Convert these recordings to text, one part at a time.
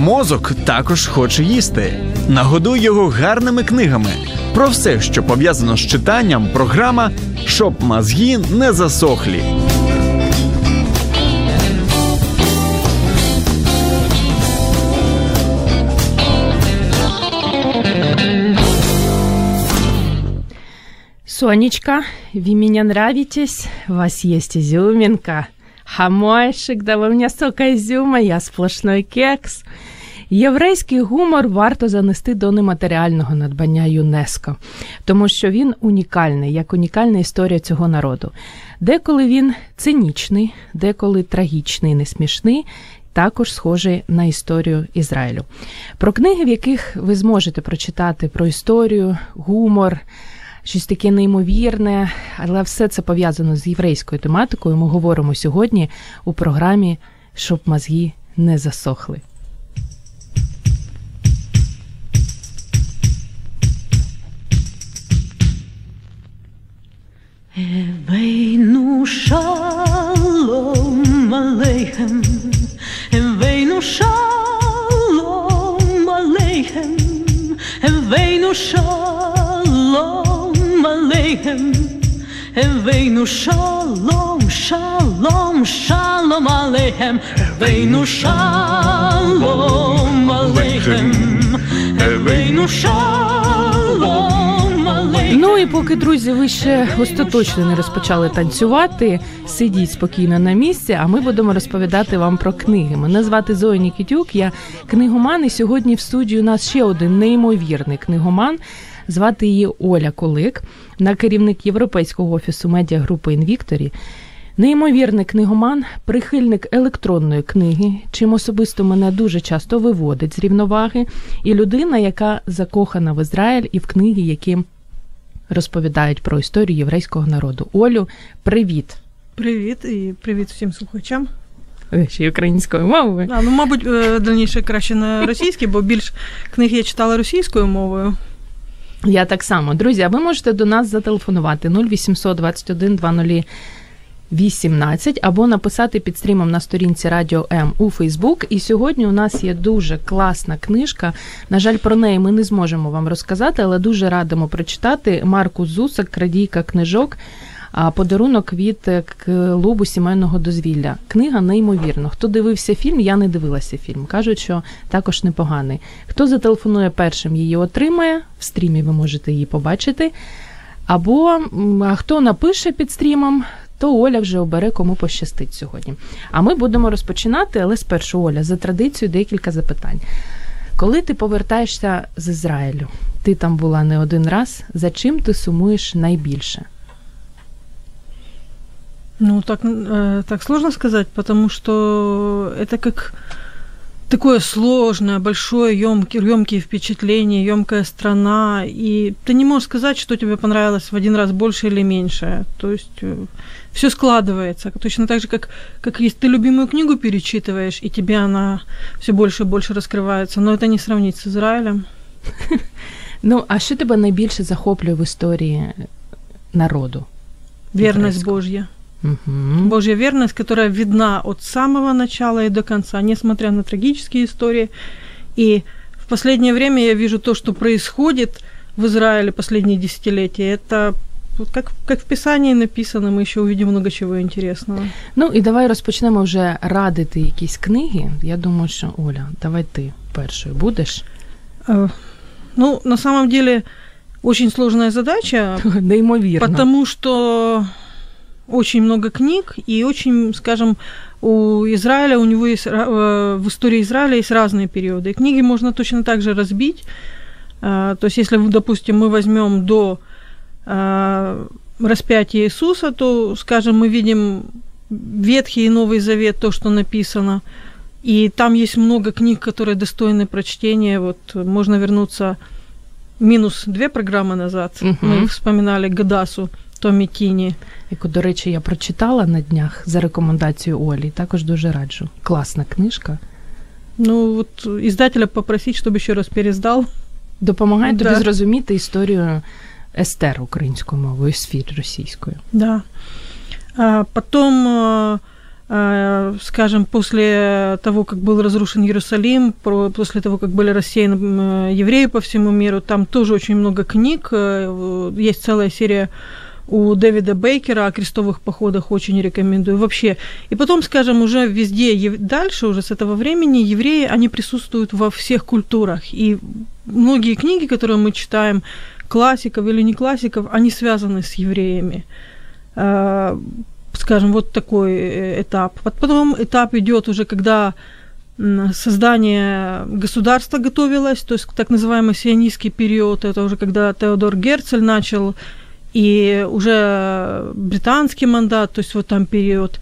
Мозок також хоче їсти. Нагодуй його гарними книгами. Про все, що пов'язано з читанням, програма щоб мозги не засохлі. Сонечка, вы меня нравитесь, у вас есть изюминка. Хамойшик, да вы у меня столько я сплошной кекс. Єврейський гумор варто занести до нематеріального надбання ЮНЕСКО, тому що він унікальний, як унікальна історія цього народу. Деколи він цинічний, деколи трагічний, несмішний. Також схожий на історію Ізраїлю. Про книги, в яких ви зможете прочитати про історію, гумор, щось таке неймовірне, але все це пов'язано з єврейською тематикою. Ми говоримо сьогодні у програмі, щоб мозги не засохли. Eveinu shalom aleichem Eveinu shalom aleichem Eveinu shalom Eveinu shalom shalom shalom aleichem Eveinu shalom aleichem Eveinu shalom aleichem Ну і поки друзі, ви ще остаточно не розпочали танцювати, сидіть спокійно на місці. А ми будемо розповідати вам про книги. Мене звати Зоя Нікітюк, я книгоман. І сьогодні в студії у нас ще один неймовірний книгоман. Звати її Оля Колик, на керівник Європейського офісу медіагрупи Інвікторі. Неймовірний книгоман, прихильник електронної книги, чим особисто мене дуже часто виводить з рівноваги, і людина, яка закохана в Ізраїль і в книги, які розповідають про історію єврейського народу. Олю, привіт! Привіт і привіт всім слухачам. Е, Ще й українською мовою. А, ну, мабуть, е, дальніше краще на російській, бо більш книг я читала російською мовою. Я так само. Друзі, а ви можете до нас зателефонувати 0800 21 20 18 або написати під стрімом на сторінці Радіо М у Фейсбук. І сьогодні у нас є дуже класна книжка. На жаль, про неї ми не зможемо вам розказати, але дуже радимо прочитати Марку Зусак, крадійка книжок. Подарунок від е, клубу сімейного дозвілля. Книга неймовірно. Хто дивився фільм, я не дивилася фільм. Кажуть, що також непоганий. Хто зателефонує першим, її отримає. В стрімі ви можете її побачити. Або а хто напише під стрімом, то Оля вже обере, кому пощастить сьогодні. А ми будемо розпочинати, але спершу Оля, за традицією декілька запитань. Коли ти повертаєшся з Ізраїлю, ти там була не один раз. За чим ти сумуєш найбільше? Ну, так, э, так сложно сказать, потому что это как такое сложное, большое, ёмкие, ёмкие впечатления, ёмкая страна, и ты не можешь сказать, что тебе понравилось в один раз больше или меньше. То есть все складывается. Точно так же, как, как если ты любимую книгу перечитываешь, и тебе она все больше и больше раскрывается, но это не сравнить с Израилем. Ну, а що тебе найбільше захоплює в історії народу? Верность Еврейского. Божья. Угу. Божья верность, которая видна от самого начала и до конца, несмотря на трагические истории. И в последнее время я вижу то, что происходит в Израиле последние десятилетия. Это вот как, как в Писании написано, мы еще увидим много чего интересного. Ну і давай розпочнемо вже радити якісь книги. Я думаю, що Оля, давай ти першою будеш. Э, Ну, на самом деле, очень сложная задача, Неймовірно. потому что очень много книг, и очень, скажем, у Израиля, у него есть, э, в истории Израиля есть разные периоды. И книги можно точно так же разбить. А, То есть, если, допустим, мы возьмем до а, распятия Иисуса, то, скажем, мы видим Ветхий и Новый Завет, то, что написано. И там есть много книг, которые достойны прочтения. Вот можно вернуться минус две программы назад. Мгм. Мы вспоминали Гадасу, Томі Тіні. яку, до речі, я прочитала на днях за рекомендацією Олі. Також дуже раджу. Класна книжка. Ну, вот издателя попросить, чтобы еще раз пересдал. Допомагає тобі Да. зрозуміти історію Естер українською мовою, сфір російською. Да. А потом, э, э, скажем, после того, как был разрушен Иерусалим, после того, как были рассеяны э, евреи по всему миру, там тоже очень много книг, есть целая серия у Дэвида Бейкера о крестовых походах очень рекомендую вообще. И потом, скажем, уже везде, дальше уже с этого времени евреи, они присутствуют во всех культурах. И многие книги, которые мы читаем, классиков или не классиков, они связаны с евреями. А, скажем, вот такой э, этап. Потом этап идет уже, когда создание государства готовилось, то есть так называемый сионистский период, это уже когда Теодор Герцель начал, и уже британский мандат, то есть вот там период,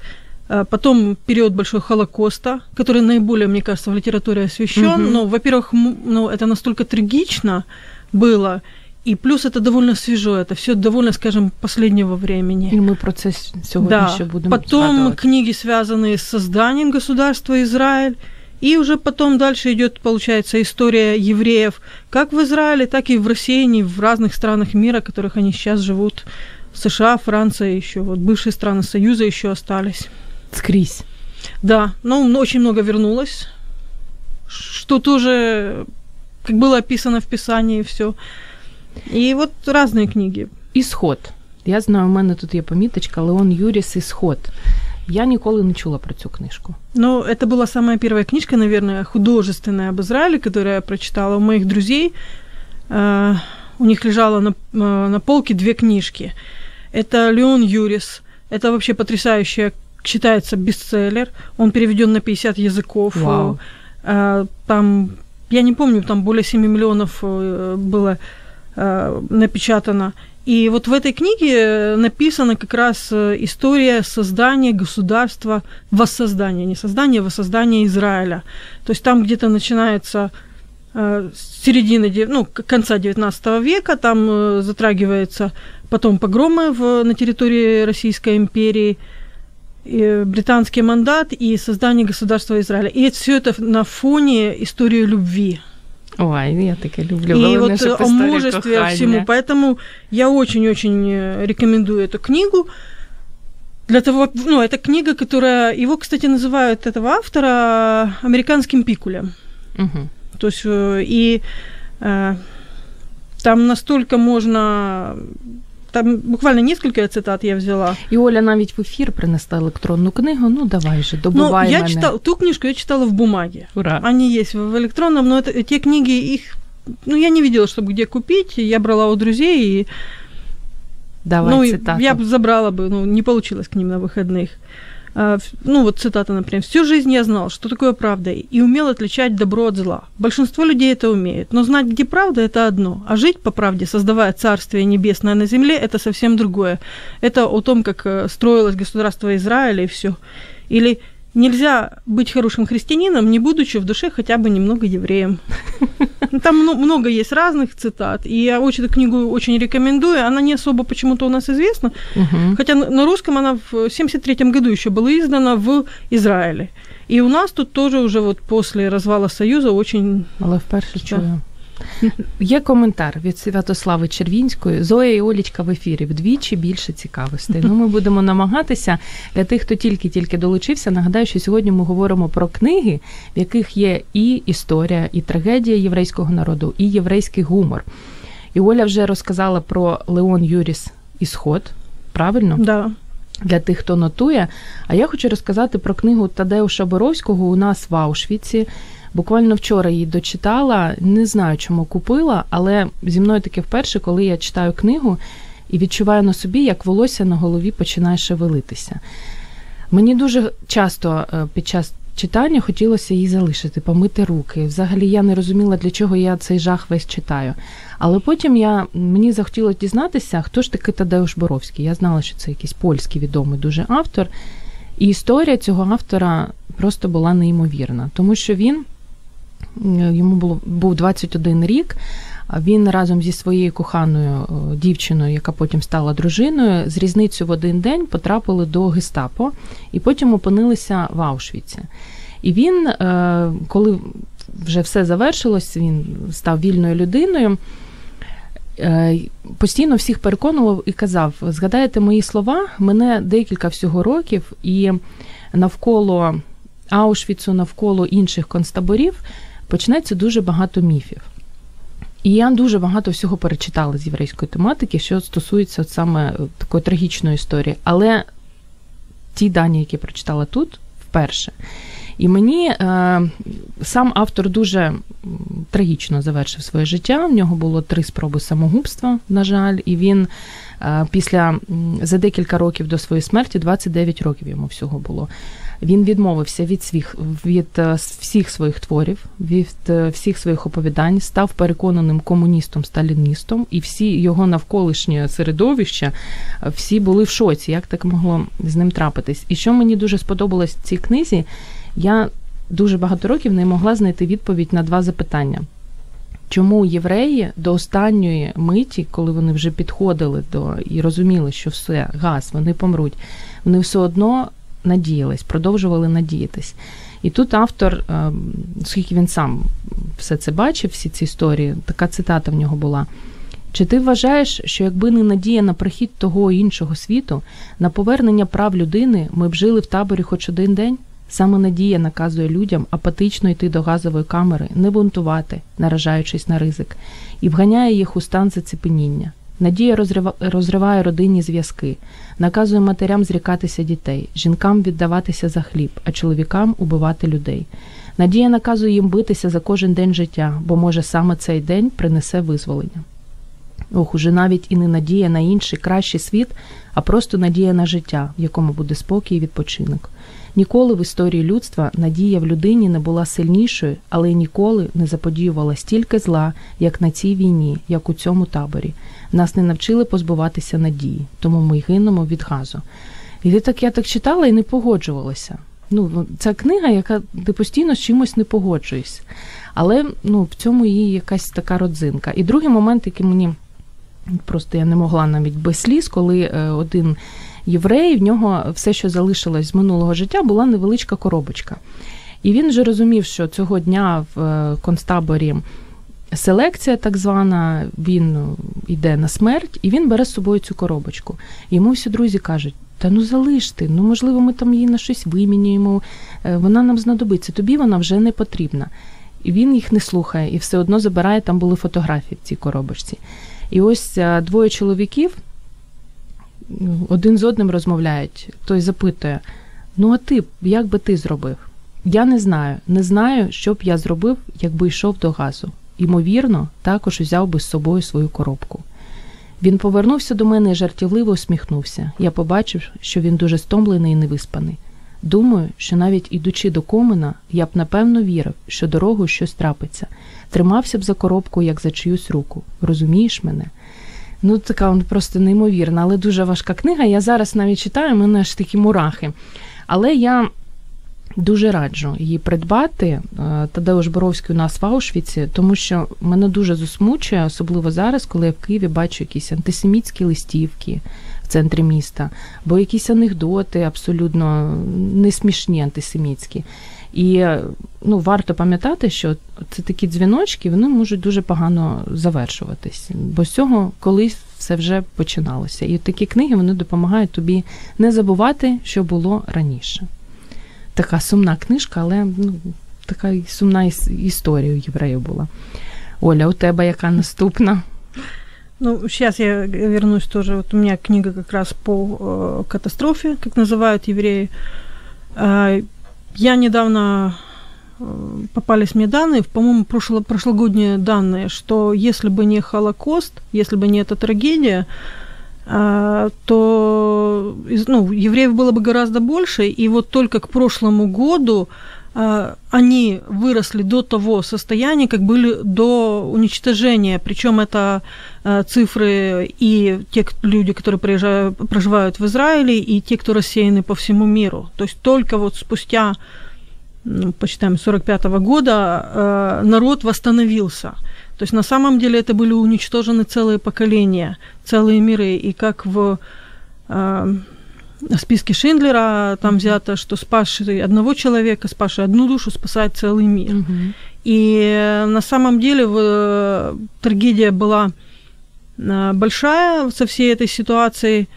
а Потом период Большого Холокоста, который наиболее, мне кажется, в литературе освещен. Угу. Но, во-первых, ну, это настолько трагично было, и плюс это довольно свежо, это все довольно, скажем, последнего времени. И мы процесс сегодня да. еще будем Потом згадывать. книги, связанные с созданием государства Израиль. И уже потом дальше идет, получается, история евреев как в Израиле, так и в России, в разных странах мира, в которых они сейчас живут. США, Франция еще, вот бывшие страны Союза еще остались. Скрізь. Да, но очень много вернулось, что тоже, как было описано в Писании, все. І от різні книги. Ісход. Я знаю, у мене тут є поміточка Леон Юріс Ісход. Я ніколи не чула про цю книжку. Ну, это была самая первая книжка, наверное, художественная об Израиле, которую я прочитала у моих друзей. Uh, у них лежало на, uh, на полке две книжки. Это Леон Юрис. Это вообще потрясающая, читается бестселлер. Он переведен на 50 языков. Вау. Uh, там, я не помню, там более 7 миллионов было Э, напечатано. И вот в этой книге написана как раз э, история создания государства, воссоздания, не создания, а воссоздания Израиля. То есть там где-то начинается э, середины, ну, конца XIX века, там затрагивается потом погромы в, на территории Российской империи, британский мандат и создание государства Израиля. И все это на фоне истории любви. Ой, я таке люблю. И вот о мужестве, о всему. Поэтому я очень-очень э, рекомендую эту книгу. Для того, ну, это книга, которая, его, кстати, называют этого автора американским пикулем. Угу. То есть, э, и э, там настолько можно там буквально несколько цитат я взяла. І Оля навіть в ефір принесла електронну книгу. Ну давай же, добувай ну, я мене. читала, ту книжку я читала в бумаге. Ура. Они есть в электронном, но это, те книги, их, ну, я не видела, чтобы где купить. Я брала у друзей и Давай ну, цитату. я бы забрала бы, ну, не получилось к ним на выходных. А, ну вот цитата, например. «Всю жизнь я знал, что такое правда, и умел отличать добро от зла. Большинство людей это умеет, но знать, где правда, это одно, а жить по правде, создавая Царствие Небесное на земле, это совсем другое. Это о том, как э, строилось государство Израиля и все. Или нельзя быть хорошим христианином, не будучи в душе хотя бы немного евреем. Ну, там много есть разных цитат, и я очень эту книгу очень рекомендую. Она не особо почему-то у нас известна, хотя на русском она в 73 году еще была издана в Израиле. И у нас тут тоже уже вот после развала Союза очень... Але вперше чую. Є коментар від Святослави Червінської. Зоя і Олічка в ефірі вдвічі більше цікавостей. Ну, ми будемо намагатися для тих, хто тільки-тільки долучився. Нагадаю, що сьогодні ми говоримо про книги, в яких є і історія, і трагедія єврейського народу, і єврейський гумор. І Оля вже розказала про Леон Юріс Ісход. Правильно? Да. Для тих, хто нотує. А я хочу розказати про книгу Тадеуша Боровського у нас в Аушвіці. Буквально вчора її дочитала, не знаю, чому купила, але зі мною таке вперше, коли я читаю книгу і відчуваю на собі, як волосся на голові починає шевелитися. Мені дуже часто е, під час читання хотілося її залишити, помити руки. Взагалі я не розуміла, для чого я цей жах весь читаю. Але потім я, мені захотілося дізнатися, хто ж такий Тадеуш Боровський. Я знала, що це якийсь польський відомий дуже автор. І історія цього автора просто була неймовірна, тому що він йому було був 21 рік. Він разом зі своєю коханою дівчиною, яка потім стала дружиною, з різницю в один день потрапили до гестапо і потім опинилися в Аушвіці. І він, е, коли вже все завершилось, він став вільною людиною. Е, постійно всіх переконував і казав: згадаєте мої слова, мене декілька всього років, і навколо Аушвіцу, навколо інших концтаборів почнеться дуже багато міфів. І я дуже багато всього перечитала з єврейської тематики, що стосується от саме такої трагічної історії. Але ті дані, які прочитала тут, вперше. І мені е, сам автор дуже трагічно завершив своє життя. В нього було три спроби самогубства, на жаль, і він е, після за декілька років до своєї смерті, 29 років йому всього було. Він відмовився від свіх від е, всіх своїх творів, від е, всіх своїх оповідань, став переконаним комуністом, сталіністом, і всі його навколишнє середовище е, всі були в шоці, як так могло з ним трапитись. І що мені дуже сподобалось в цій книзі, я дуже багато років не могла знайти відповідь на два запитання. Чому євреї до останньої миті, коли вони вже підходили до і розуміли, що все, газ, вони помруть, вони все одно надіялись, продовжували надіятись. І тут автор, оскільки він сам все це бачив, всі ці історії, така цитата в нього була. Чи ти вважаєш, що якби не надія на прихід того іншого світу, на повернення прав людини, ми б жили в таборі хоч один день? Саме надія наказує людям апатично йти до газової камери, не бунтувати, наражаючись на ризик, і вганяє їх у стан зацепеніння. Надія розриває родинні зв'язки, наказує матерям зрікатися дітей, жінкам віддаватися за хліб, а чоловікам убивати людей. Надія наказує їм битися за кожен день життя, бо може саме цей день принесе визволення. Ох, уже навіть і не надія на інший кращий світ, а просто надія на життя, в якому буде спокій і відпочинок. Ніколи в історії людства надія в людині не була сильнішою, але й ніколи не заподіювала стільки зла, як на цій війні, як у цьому таборі. Нас не навчили позбуватися надії, тому ми гинемо від газу. І так я так читала і не погоджувалася. Ну, Ця книга, яка ти постійно з чимось не погоджуєшся. Але ну, в цьому її якась така родзинка. І другий момент, який мені просто я не могла навіть без сліз, коли е, один єврей, в нього все, що залишилось з минулого життя, була невеличка коробочка. І він вже розумів, що цього дня в е, концтаборі селекція, так звана, він йде на смерть, і він бере з собою цю коробочку. Йому всі друзі кажуть: та ну залиште, ну можливо, ми там її на щось вимінюємо, е, вона нам знадобиться, тобі вона вже не потрібна. І він їх не слухає і все одно забирає, там були фотографії в цій коробочці. І ось е, двоє чоловіків один з одним розмовляють, той запитує: Ну, а ти як би ти зробив? Я не знаю, не знаю, що б я зробив, якби йшов до газу. Ймовірно, також взяв би з собою свою коробку. Він повернувся до мене і жартівливо усміхнувся. Я побачив, що він дуже стомлений і невиспаний. Думаю, що навіть ідучи до комина, я б напевно вірив, що дорогою щось трапиться, тримався б за коробку, як за чиюсь руку. Розумієш мене? Ну, така просто неймовірна, але дуже важка книга. Я зараз навіть читаю, в мене аж такі мурахи. Але я дуже раджу її придбати. Е, Тадеуш Боровський у нас в Аушвіці, тому що мене дуже засмучує, особливо зараз, коли я в Києві бачу якісь антисемітські листівки в центрі міста, бо якісь анекдоти абсолютно несмішні антисемітські. І ну, варто пам'ятати, що це такі дзвіночки вони можуть дуже погано завершуватись, бо з цього колись все вже починалося. І такі книги вони допомагають тобі не забувати, що було раніше. Така сумна книжка, але ну, така сумна історія у євреїв була. Оля, у тебе яка наступна? Ну, сейчас я вернусь тоже. Вот у меня книга как раз по э, катастрофе, как называют евреи. Э, я недавно э, попались мне данные, по-моему, прошло, прошлогодние данные, что если бы не Холокост, если бы не эта трагедия, э, то ну, евреев было бы гораздо больше, и вот только к прошлому году они выросли до того состояния, как были до уничтожения. Причем это цифры и те люди, которые проживают в Израиле, и те, кто рассеяны по всему миру. То есть только вот спустя, ну, почитаем, 45 -го года народ восстановился. То есть на самом деле это были уничтожены целые поколения, целые миры. И как в списке Шиндлера там взято, что спасший одного человека, спасший одну душу, спасает целый мир. Mm-hmm. И на самом деле трагедия была большая со всей этой ситуацией.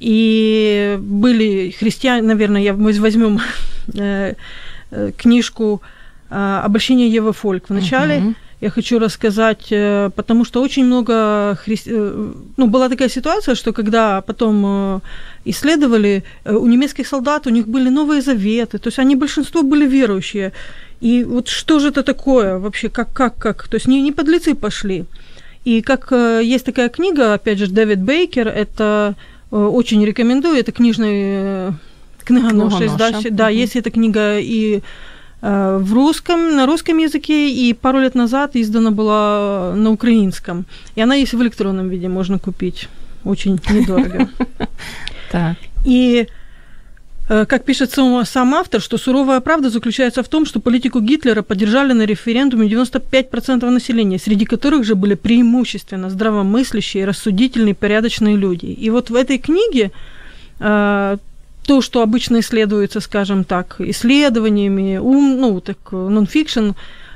И были христиане, наверное, я, мы возьмем э, э, книжку э, «Обольщение Евы Фольк» в начале. Uh-huh. Я хочу рассказать, э, потому что очень много христи... Э, ну, была такая ситуация, что когда потом э, исследовали, у немецких солдат у них были новые заветы, то есть они большинство были верующие. И вот что же это такое вообще, как, как, как? То есть не, не подлецы пошли. И как есть такая книга, опять же, Дэвид Бейкер, это очень рекомендую, это книжный книгоноша, да, да, есть эта книга и в русском, на русском языке, и пару лет назад издана была на украинском. И она есть в электронном виде, можно купить. Очень недорого. Так. И как пишет сам, сам автор, что суровая правда заключается в том, что политику Гитлера поддержали на референдуме 95% населения, среди которых же были преимущественно здравомыслящие, рассудительные, порядочные люди. И вот в этой книге то, что обычно исследуется, скажем так, исследованиями, ум, ну, так, нонфикшн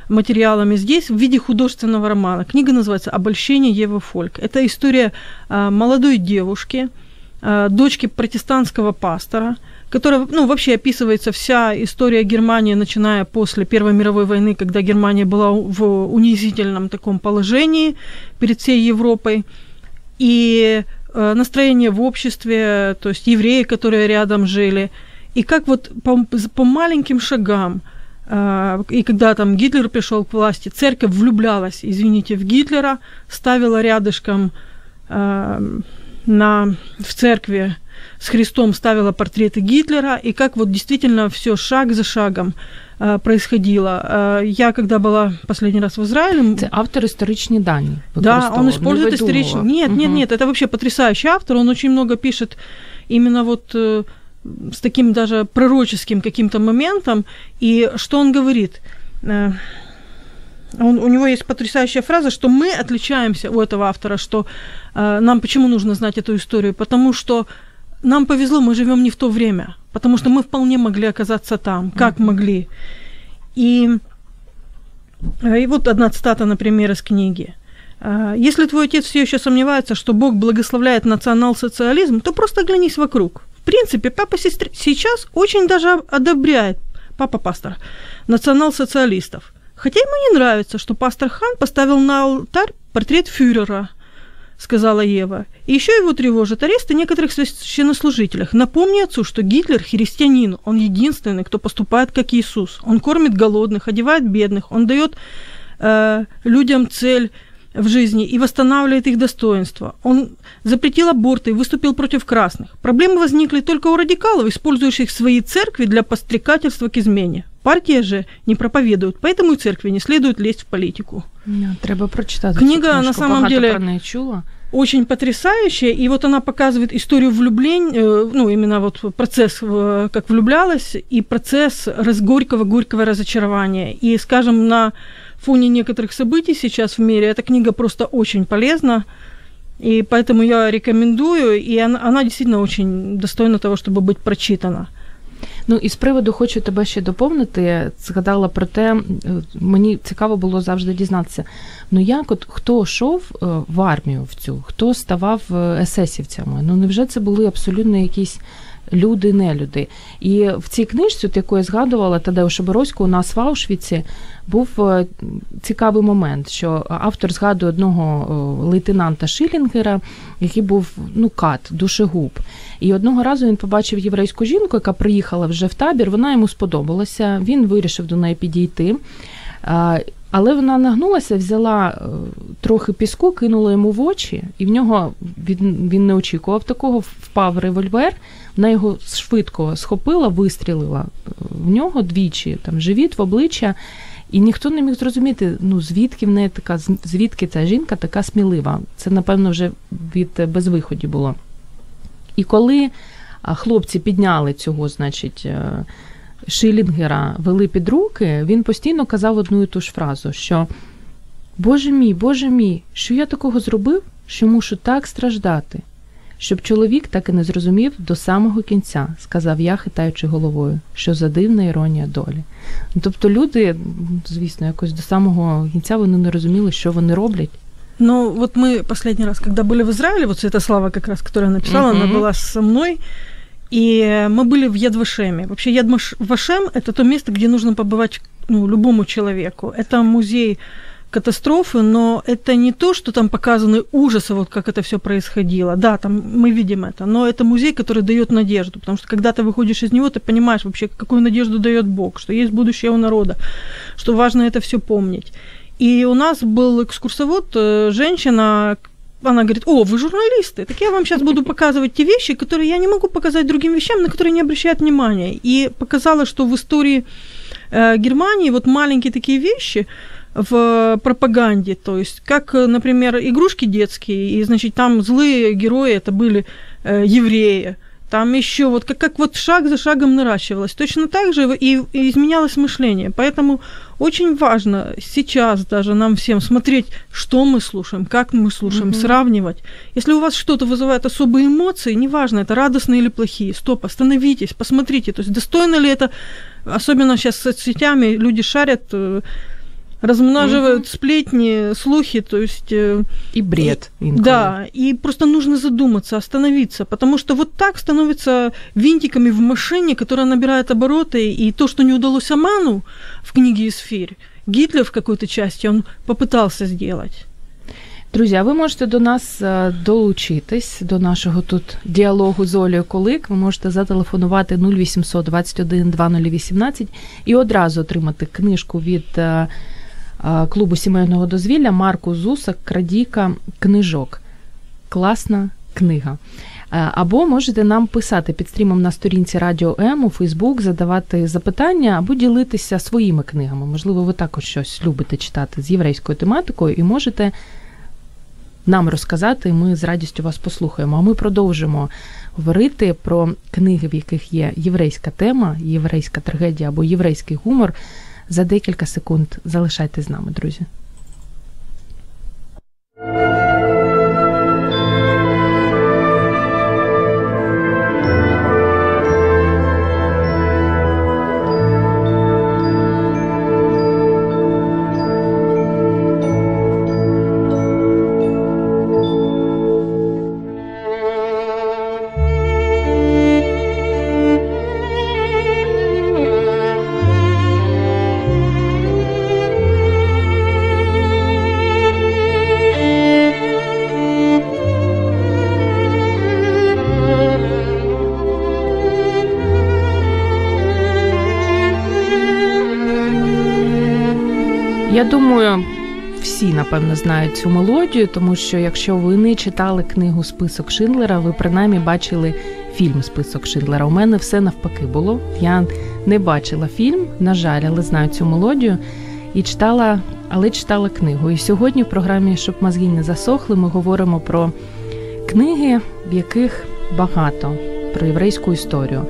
материалами здесь в виде художественного романа. Книга называется «Обольщение Евы Фольк». Это история а, молодой девушки, а, дочки протестантского пастора, которая, ну, вообще описывается вся история Германии, начиная после Первой мировой войны, когда Германия была в унизительном таком положении перед всей Европой. И настроение в обществе, то есть евреи, которые рядом жили, и как вот по, по маленьким шагам, э, и когда там Гитлер пришел к власти, церковь влюблялась, извините, в Гитлера, ставила рядышком э, на, в церкви с Христом ставила портреты Гитлера, и как вот действительно все шаг за шагом Э, происходило. Э, я когда была последний раз в Израиле... Это автор историчні дані. Да, он использует историчные... Нет, угу. нет, нет, это вообще потрясающий автор, он очень много пишет именно вот э, с таким даже пророческим каким-то моментом. И что он говорит? Он, у него есть потрясающая фраза, что мы отличаемся у этого автора, что э, нам почему нужно знать эту историю? Потому что нам повезло, мы живем не в то время, потому что мы вполне могли оказаться там, как mm-hmm. могли. И, э, и вот одна цитата, например, из книги. «А, Если твой отец все еще сомневается, что Бог благословляет национал-социализм, то просто оглянись вокруг. В принципе, папа сестр... сейчас очень даже одобряет, папа пастор, национал-социалистов. Хотя ему не нравится, что пастор Хан поставил на алтарь портрет фюрера – сказала Ева. И еще его тревожит аресты некоторых священнослужителей. Напомни отцу, что Гитлер христианин, он единственный, кто поступает как Иисус. Он кормит голодных, одевает бедных, он дает э, людям цель в жизни и восстанавливает их достоинство. Он запретил аборты и выступил против красных. Проблемы возникли только у радикалов, использующих свои церкви для подстрекательства к измене. Партия же не проповедует, поэтому и церкви не следует лезть в политику. Yeah, треба прочитать. Книга на самом деле чула. очень потрясающая, и вот она показывает историю влюбления, э, ну, именно вот процесс, как влюблялась, и процесс раз, горького-горького разочарования. И, скажем, на фоне некоторых событий сейчас в мире эта книга просто очень полезна, и поэтому я рекомендую, и она, она действительно очень достойна того, чтобы быть прочитана. Ну і з приводу хочу тебе ще доповнити. Згадала про те, мені цікаво було завжди дізнатися. Ну як от хто йшов е, в армію в цю, хто ставав е, есесівцями? Ну невже це були абсолютно якісь люди, нелюди? І в цій книжці, от яку я згадувала Тадеуша Боровського, у нас в Аушвіці був е, цікавий момент, що автор згадує одного лейтенанта Шилінгера, який був ну кат, душегуб. І одного разу він побачив єврейську жінку, яка приїхала вже в табір. Вона йому сподобалася. Він вирішив до неї підійти. Але вона нагнулася, взяла е, трохи піску, кинула йому в очі, і в нього він він не очікував такого. Впав револьвер. Вона його швидко схопила, вистрілила е, в нього двічі, там живіт в обличчя. І ніхто не міг зрозуміти, ну звідки в неї така, звідки ця жінка така смілива. Це, напевно, вже від безвиході було. І коли хлопці підняли цього, значить, е, Шилінгера, вели під руки, він постійно казав одну і ту ж фразу, що Боже мій, Боже мій, що я такого зробив, що мушу так страждати, щоб чоловік так і не зрозумів до самого кінця, сказав я, хитаючи головою, що за дивна іронія долі. Тобто люди, звісно, якось до самого кінця вони не розуміли, що вони роблять. Ну, вот мы последний раз, когда были в Израиле, вот Святослава как раз, которая написала, Мгм. она была со мной, и мы были в Ядвашеме. Вообще Ядвашем – это то место, где нужно побывать ну, любому человеку. Это музей катастрофы, но это не то, что там показаны ужасы, вот как это все происходило. Да, там мы видим это, но это музей, который дает надежду, потому что когда ты выходишь из него, ты понимаешь вообще, какую надежду дает Бог, что есть будущее у народа, что важно это все помнить. И у нас был экскурсовод, э, женщина, она говорит, о, вы журналисты, так я вам сейчас буду показывать те вещи, которые я не могу показать другим вещам, на которые не обращают внимания. И показала, что в истории э, Германии вот маленькие такие вещи в пропаганде, то есть как, э, например, игрушки детские, и, значит, там злые герои это были э, евреи, там еще вот как, как вот шаг за шагом наращивалось. Точно так же и, и изменялось мышление. Поэтому очень важно сейчас даже нам всем смотреть, что мы слушаем, как мы слушаем, Мгм. сравнивать. Если у вас что-то вызывает особые эмоции, неважно, это радостные или плохие, стоп, остановитесь, посмотрите, то есть достойно ли это, особенно сейчас с соцсетями люди шарят, э, размноживают Мгм. сплетни, слухи, то есть... э, І бред. інколи. да, и просто нужно задуматься, остановиться, потому что вот так становится винтиками в машине, которая набирает обороты, и то, что не удалось Аману в книге «Эсфирь», Гитлер в какой-то части, он попытался сделать. Друзі, а ви можете до нас е, долучитись до нашого тут діалогу з Олею Колик. Ви можете зателефонувати 0800 21 2018 і одразу отримати книжку від е, е, клубу сімейного дозвілля Марку Зуса Крадіка книжок. Класна книга. Е, Або можете нам писати під стрімом на сторінці Радіо М у Фейсбук, задавати запитання або ділитися своїми книгами. Можливо, ви також щось любите читати з єврейською тематикою і можете нам розказати, ми з радістю вас послухаємо. А ми продовжимо говорити про книги, в яких є єврейська тема, єврейська трагедія або єврейський гумор. За декілька секунд залишайтесь з нами, друзі. Напевно знають цю мелодію, тому що якщо ви не читали книгу Список Шиндлера, ви принаймні бачили фільм Список Шиндлера. У мене все навпаки було. Я не бачила фільм, на жаль, але знаю цю мелодію і читала, але читала книгу. І сьогодні в програмі Щоб мозги не засохли, ми говоримо про книги, в яких багато про єврейську історію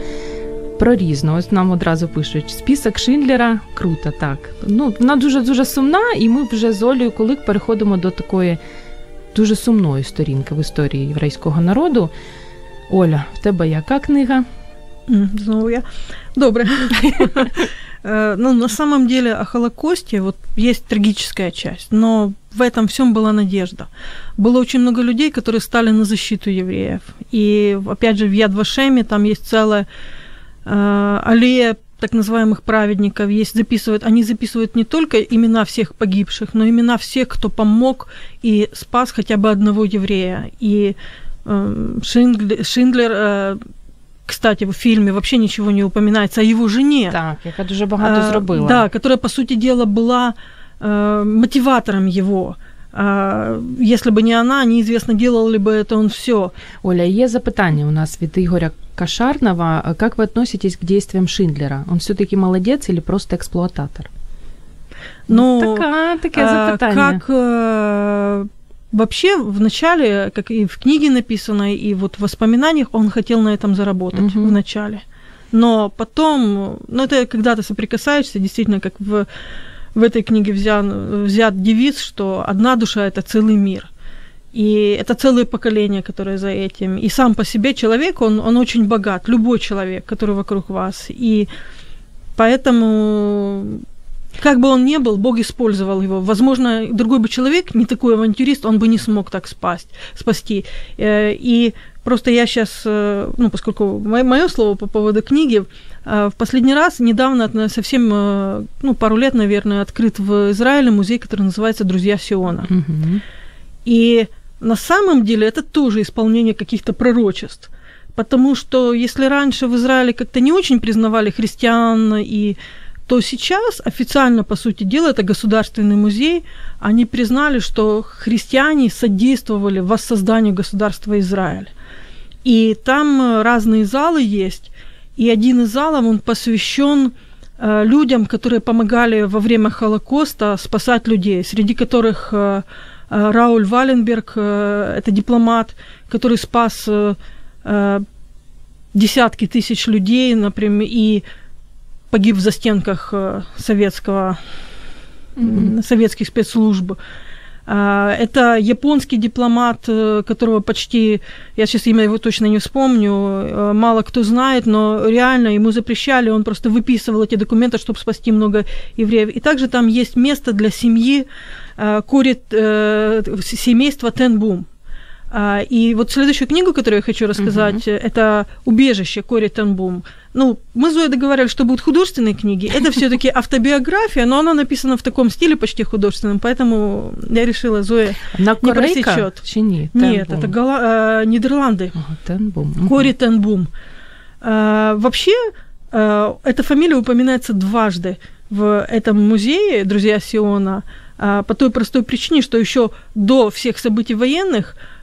Про різну. Ось нам одразу пишуть список Шиндлера. Круто, так. Ну, вона дуже дуже сумна, і ми вже з Олею Колик переходимо до такої дуже сумної сторінки в історії єврейського народу. Оля, в тебе яка книга? М, Знову я. Добре. Э, Ну, на самом деле о Холокосте вот есть трагическая часть, но в этом всем была надежда. Было очень много людей, которые стали на защиту евреев. И, опять же, в Ядвашеме там есть целая э, аллея так называемых праведников есть, записывают, они записывают не только имена всех погибших, но имена всех, кто помог и спас хотя бы одного еврея. И э, Шиндлер, Шиндлер э, кстати, в фильме вообще ничего не упоминается о его жене. Так, яка дуже багато Э, зробила. Да, которая, по сути дела, была э, мотиватором его. А, Если бы не она, неизвестно, делал ли бы это он все. Оля, є запитання у нас від Ігоря Кашарнова. Как вы относитесь к действиям Шиндлера? Он все-таки молодец или просто эксплуататор? Но Така, таке а, запитання. как э, вообще в начале, как и в книге написано, и вот в воспоминаниях, он хотел на этом заработать Мгм. в начале. Но потом, ну это когда ты соприкасаешься, действительно, как в, в этой книге взят, взят девиз, что одна душа – это целый мир. И это целое поколение, которое за этим. И сам по себе человек, он, он очень богат, любой человек, который вокруг вас. И поэтому Как бы он ни был, Бог использовал его. Возможно, другой бы человек, не такой авантюрист, он бы не смог так спасть, спасти. Э, и просто я сейчас, э, ну, поскольку мое слово по поводу книги, э, в последний раз, недавно, совсем, ну, пару лет, наверное, открыт в Израиле музей, который называется «Друзья Сиона». Угу. И на самом деле это тоже исполнение каких-то пророчеств. Потому что если раньше в Израиле как-то не очень признавали христиан и то сейчас официально, по сути дела, это государственный музей, они признали, что христиане содействовали воссозданию государства Израиль. И там разные залы есть, и один из залов, он посвящен э, людям, которые помогали во время Холокоста спасать людей, среди которых э, э, Рауль Валенберг, э, это дипломат, который спас э, э, десятки тысяч людей, например, и погиб в застенках э, советского, mm-hmm. советских спецслужб. А, это японский дипломат, э, которого почти, я сейчас имя его точно не вспомню, э, мало кто знает, но реально ему запрещали, он просто выписывал эти документы, чтобы спасти много евреев. И также там есть место для семьи, курит семейства Тенбум. А, и вот следующую книгу, которую я хочу рассказать, uh-huh. это «Убежище» Кори Тенбум. Ну, мы с Зоей договаривались, что будут художественные книги. Это все таки автобиография, но она написана в таком стиле почти художественном, поэтому я решила, Зоя на не просечет. Ні, Нет, это Гала... э, Нидерланды. Ага, Тенбум. Кори Тенбум. Э, вообще, э, эта фамилия упоминается дважды в этом музее «Друзья Сиона», э, по той простой причине, что еще до всех событий военных – а,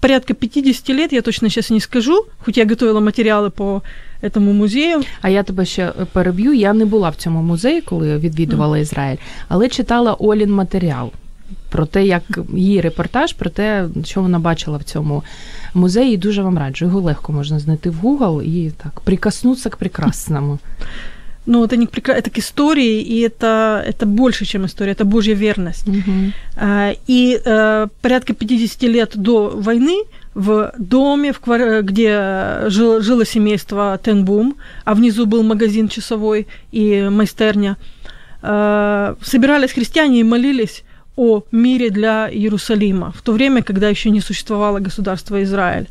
порядка 50 лет, я точно сейчас не скажу, хоч я готувала матеріали по этому музею. А я тебе ще переб'ю. Я не була в цьому музеї, коли відвідувала Ізраїль, але читала Олін матеріал про те, як її репортаж, про те, що вона бачила в цьому музеї. І дуже вам раджу. Його легко можна знайти в Google і так прикоснутися к прекрасному. Ну, это не это к истории, и это, это больше, чем история, это Божья верность. Угу. И э, порядка 50 лет до войны в доме, в квар... где жил, жило семейство Тенбум, а внизу был магазин часовой и майстерня, э, собирались христиане и молились о мире для Иерусалима, в то время, когда еще не существовало государство Израиль.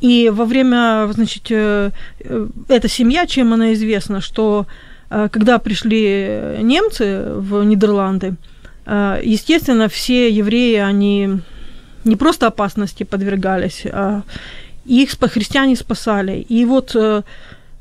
И во время, значит, э, э, эта семья, чем она известна, что э, когда пришли немцы в Нидерланды, естественно, все евреи, они не просто опасности подвергались, а их христиане спасали. И вот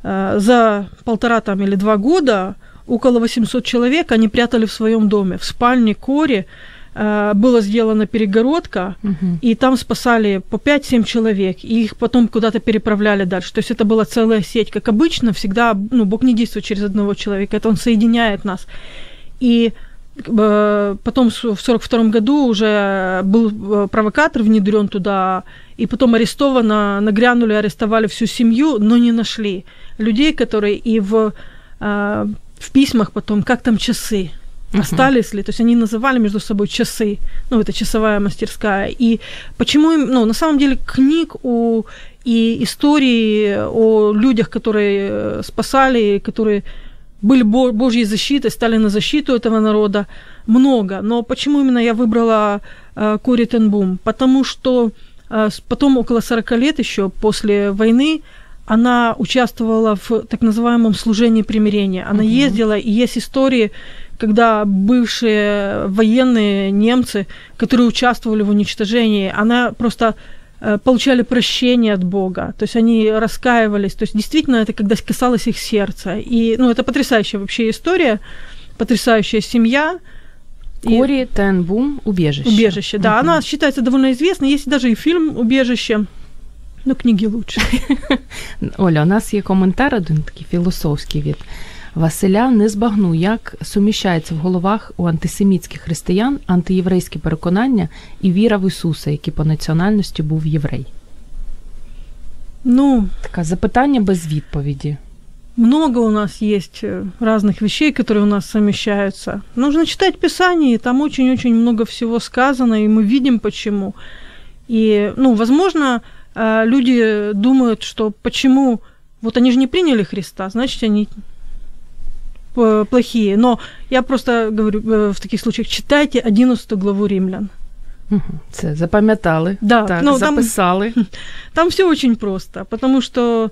за полтора там или два года около 800 человек они прятали в своем доме, в спальне Кори, Э, была сделана перегородка, угу. и там спасали по 5-7 человек, и их потом куда-то переправляли дальше. То есть это была целая сеть. Как обычно, всегда, ну, Бог не действует через одного человека, это Он соединяет нас. И э, потом в 42 году уже был э, провокатор внедрен туда, и потом арестовано, нагрянули, арестовали всю семью, но не нашли людей, которые и в, в письмах потом, как там часы, uh-huh. остались ли, то есть они называли между собой часы, ну, это часовая мастерская, и почему им, ну, на самом деле книг у и истории о людях, которые э, спасали, которые были Божьей защитой, стали на защиту этого народа, много. Но почему именно я выбрала э, Кори Тенбум? Потому что э, потом около 40 лет еще после войны она участвовала в так называемом служении примирения. Она uh-huh. ездила, и есть истории, когда бывшие военные немцы, которые участвовали в уничтожении, она просто э, получали прощение от Бога, то есть они раскаивались, то есть действительно это когда касалось их сердца. И, ну, это потрясающая вообще история, потрясающая семья. Кори и... Тенбум «Убежище». «Убежище», да. Угу. Она считается довольно известной. Есть даже и фильм «Убежище». Ну, книги лучше. Оля, у нас є коментар один такий філософський від Василя не збагну, як суміщається в головах у антисемітських християн антиєврейські переконання і віра в Ісуса, який по національності був єврей. Ну, Таке запитання без відповіді. Много у нас есть э, разных вещей, которые у нас совмещаются. Нужно читать Писание, и там очень-очень много всего сказано, и мы видим почему. И, ну, возможно, э, люди думают, что почему... Вот они же не приняли Христа, значит, они э, плохие. Но я просто говорю э, в таких случаях, читайте 11 главу римлян. Це запам'ятали, Да, так, ну, там- записали. Там все очень просто, потому что